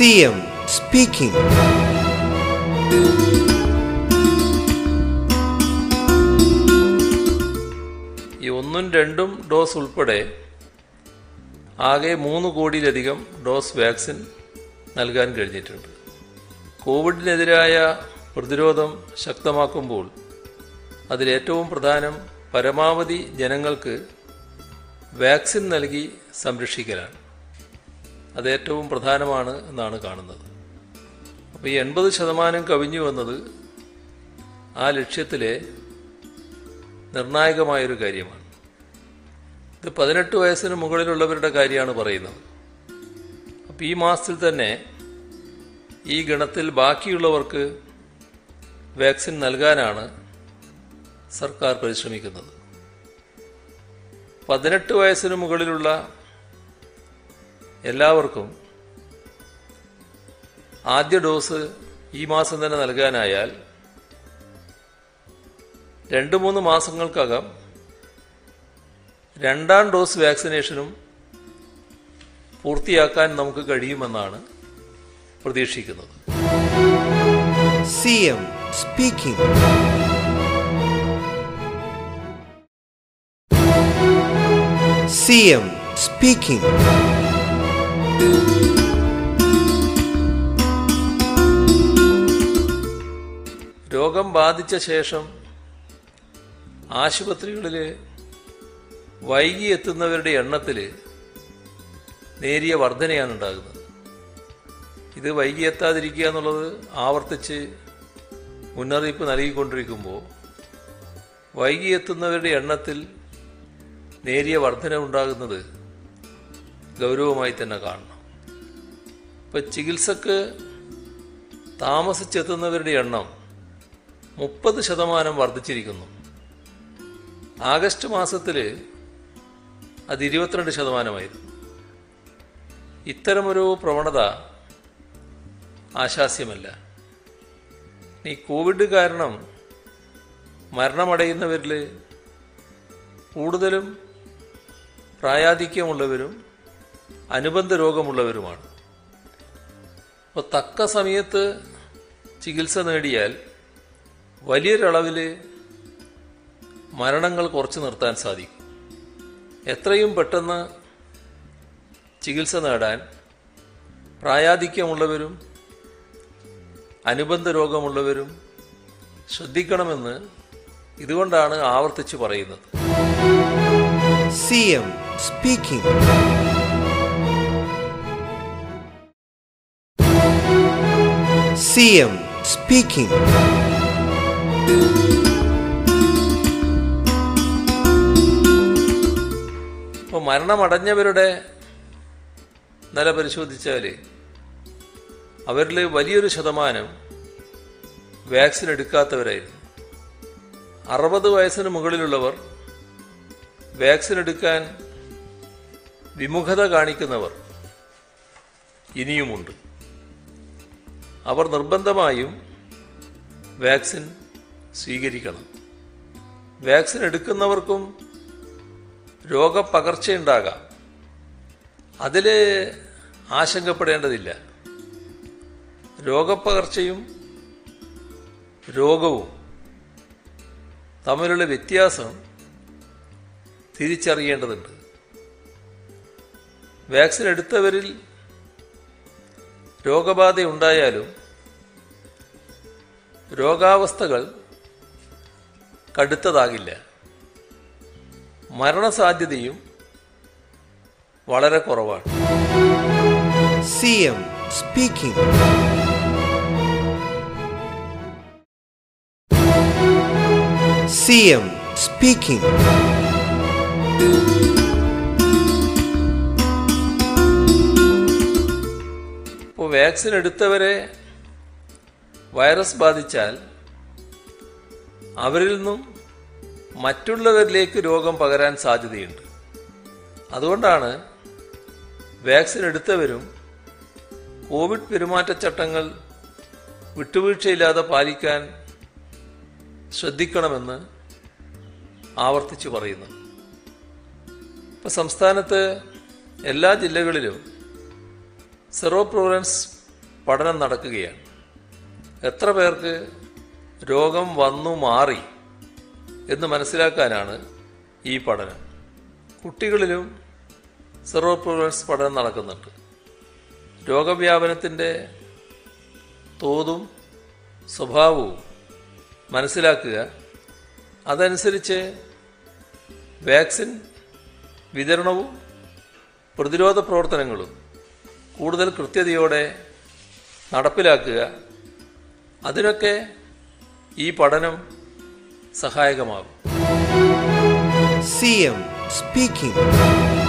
CM speaking ഈ ഒന്നും രണ്ടും ഡോസ് ഉൾപ്പെടെ ആകെ മൂന്ന് കോടിയിലധികം ഡോസ് വാക്സിൻ നൽകാൻ കഴിഞ്ഞിട്ടുണ്ട്. കോവിഡിനെതിരായ പ്രതിരോധം ശക്തമാക്കുമ്പോൾ അതിലേറ്റവും പ്രധാനം പരമാവധി ജനങ്ങൾക്ക് വാക്സിൻ നൽകി സംരക്ഷിക്കലാണ്. അത് ഏറ്റവും പ്രധാനമാണ് എന്നാണ് കാണുന്നത്. അപ്പോൾ ഈ എൺപത് ശതമാനം കവിഞ്ഞു വന്നത് ആ ലക്ഷ്യത്തിലെ നിർണായകമായൊരു കാര്യമാണ്. ഇത് പതിനെട്ട് വയസ്സിന് മുകളിലുള്ളവരുടെ കാര്യമാണ് പറയുന്നത്. അപ്പോൾ ഈ മാസത്തിൽ തന്നെ ഈ ഗണത്തിൽ ബാക്കിയുള്ളവർക്ക് വാക്സിൻ നൽകാനാണ് സർക്കാർ പരിശ്രമിക്കുന്നത്. പതിനെട്ട് വയസ്സിന് മുകളിലുള്ള എല്ലാവർക്കും ആദ്യ ഡോസ് ഈ മാസം തന്നെ നൽകാനായാൽ രണ്ട് മൂന്ന് മാസങ്ങൾക്കകം രണ്ടാം ഡോസ് വാക്സിനേഷനും പൂർത്തിയാക്കാൻ നമുക്ക് കഴിയുമെന്നാണ് പ്രതീക്ഷിക്കുന്നത് C M speaking C M speaking. രോഗം ബാധിച്ച ശേഷം ആശുപത്രികളിൽ വൈകി എത്തുന്നവരുടെ എണ്ണത്തിൽ നേരിയ വർധനയാണ് ഉണ്ടാകുന്നത്. ഇത് വൈകി എത്താതിരിക്കുക എന്നുള്ളത് ആവർത്തിച്ച് മുന്നറിയിപ്പ് നൽകിക്കൊണ്ടിരിക്കുമ്പോൾ വൈകി എത്തുന്നവരുടെ എണ്ണത്തിൽ നേരിയ വർധന ഉണ്ടാകുന്നത് ഗൗരവമായി തന്നെ കാണണം. ഇപ്പം ചികിത്സക്ക് താമസിച്ചെത്തുന്നവരുടെ എണ്ണം മുപ്പത് ശതമാനം വർദ്ധിച്ചിരിക്കുന്നു. ആഗസ്റ്റ് മാസത്തിൽ അത് ഇരുപത്തിരണ്ട് ശതമാനമായിരുന്നു. ഇത്തരമൊരു പ്രവണത ആശാസ്യമല്ല. ഈ കോവിഡ് കാരണം മരണമടയുന്നവരിൽ കൂടുതലും പ്രായാധിക്യമുള്ളവരും അനുബന്ധ രോഗമുള്ളവരുമാണ്. അപ്പോൾ തക്ക സമയത്ത് ചികിത്സ നേടിയാൽ വലിയൊരളവിൽ മരണങ്ങൾ കുറച്ചു നിർത്താൻ സാധിക്കും. എത്രയും പെട്ടെന്ന് ചികിത്സ നേടാൻ പ്രായാധിക്യമുള്ളവരും അനുബന്ധ രോഗമുള്ളവരും ശ്രദ്ധിക്കണമെന്ന് ഇതുകൊണ്ടാണ് ആവർത്തിച്ച് പറയുന്നത്. CM speaking. എം സ്പീക്കിംഗ് ഇപ്പോൾ മരണമടഞ്ഞവരുടെ നില പരിശോധിച്ചാൽ അവരിൽ വലിയൊരു ശതമാനം വാക്സിൻ എടുക്കാത്തവരായിരുന്നു അറുപത് വയസ്സിന് മുകളിലുള്ളവർ വാക്സിൻ എടുക്കാൻ വിമുഖത കാണിക്കുന്നവർ ഇനിയുമുണ്ട് അവർ നിർബന്ധമായും വാക്സിൻ സ്വീകരിക്കണം. വാക്സിൻ എടുക്കുന്നവർക്കും രോഗപകർച്ചയുണ്ടാകാം. അതിൽ ആശങ്കപ്പെടേണ്ടതില്ല. രോഗപ്പകർച്ചയും രോഗവും തമ്മിലുള്ള വ്യത്യാസം തിരിച്ചറിയേണ്ടതുണ്ട്. വാക്സിൻ എടുത്തവരിൽ രോഗബാധ ഉണ്ടായാലും രോഗാവസ്ഥകൾ കടുത്തതാകില്ല. മരണസാധ്യതയും വളരെ കുറവാണ്. C M speaking. C M speaking. ഇപ്പോൾ വാക്സിൻ എടുത്തവരെ വൈറസ് ബാധിച്ചാൽ അവരിൽ നിന്നും മറ്റുള്ളവരിലേക്ക് രോഗം പകരാൻ സാധ്യതയുണ്ട്. അതുകൊണ്ടാണ് വാക്സിൻ എടുത്തവരും കോവിഡ് പെരുമാറ്റച്ചട്ടങ്ങൾ വിട്ടുവീഴ്ചയില്ലാതെ പാലിക്കാൻ ശ്രദ്ധിക്കണമെന്ന് ആവർത്തിച്ചു പറയുന്നു. ഇപ്പം സംസ്ഥാനത്ത് എല്ലാ ജില്ലകളിലും സെറോ പ്രോവലൻസ് പഠനം നടക്കുകയാണ്. എത്ര പേർക്ക് രോഗം വന്നു മാറി എന്ന് മനസ്സിലാക്കാനാണ് ഈ പഠനം. കുട്ടികളിലും സെറോപ്രോസ് പഠനം നടക്കുന്നുണ്ട്. രോഗവ്യാപനത്തിന്റെ തോതും സ്വഭാവവും മനസ്സിലാക്കുക. അതനുസരിച്ച് വാക്സിൻ വിതരണവും പ്രതിരോധ പ്രവർത്തനങ്ങളും കൂടുതൽ കൃത്യതയോടെ നടപ്പിലാക്കുക. അതിനൊക്കെ ഈ പഠനം സഹായകമാകും സി എം speaking.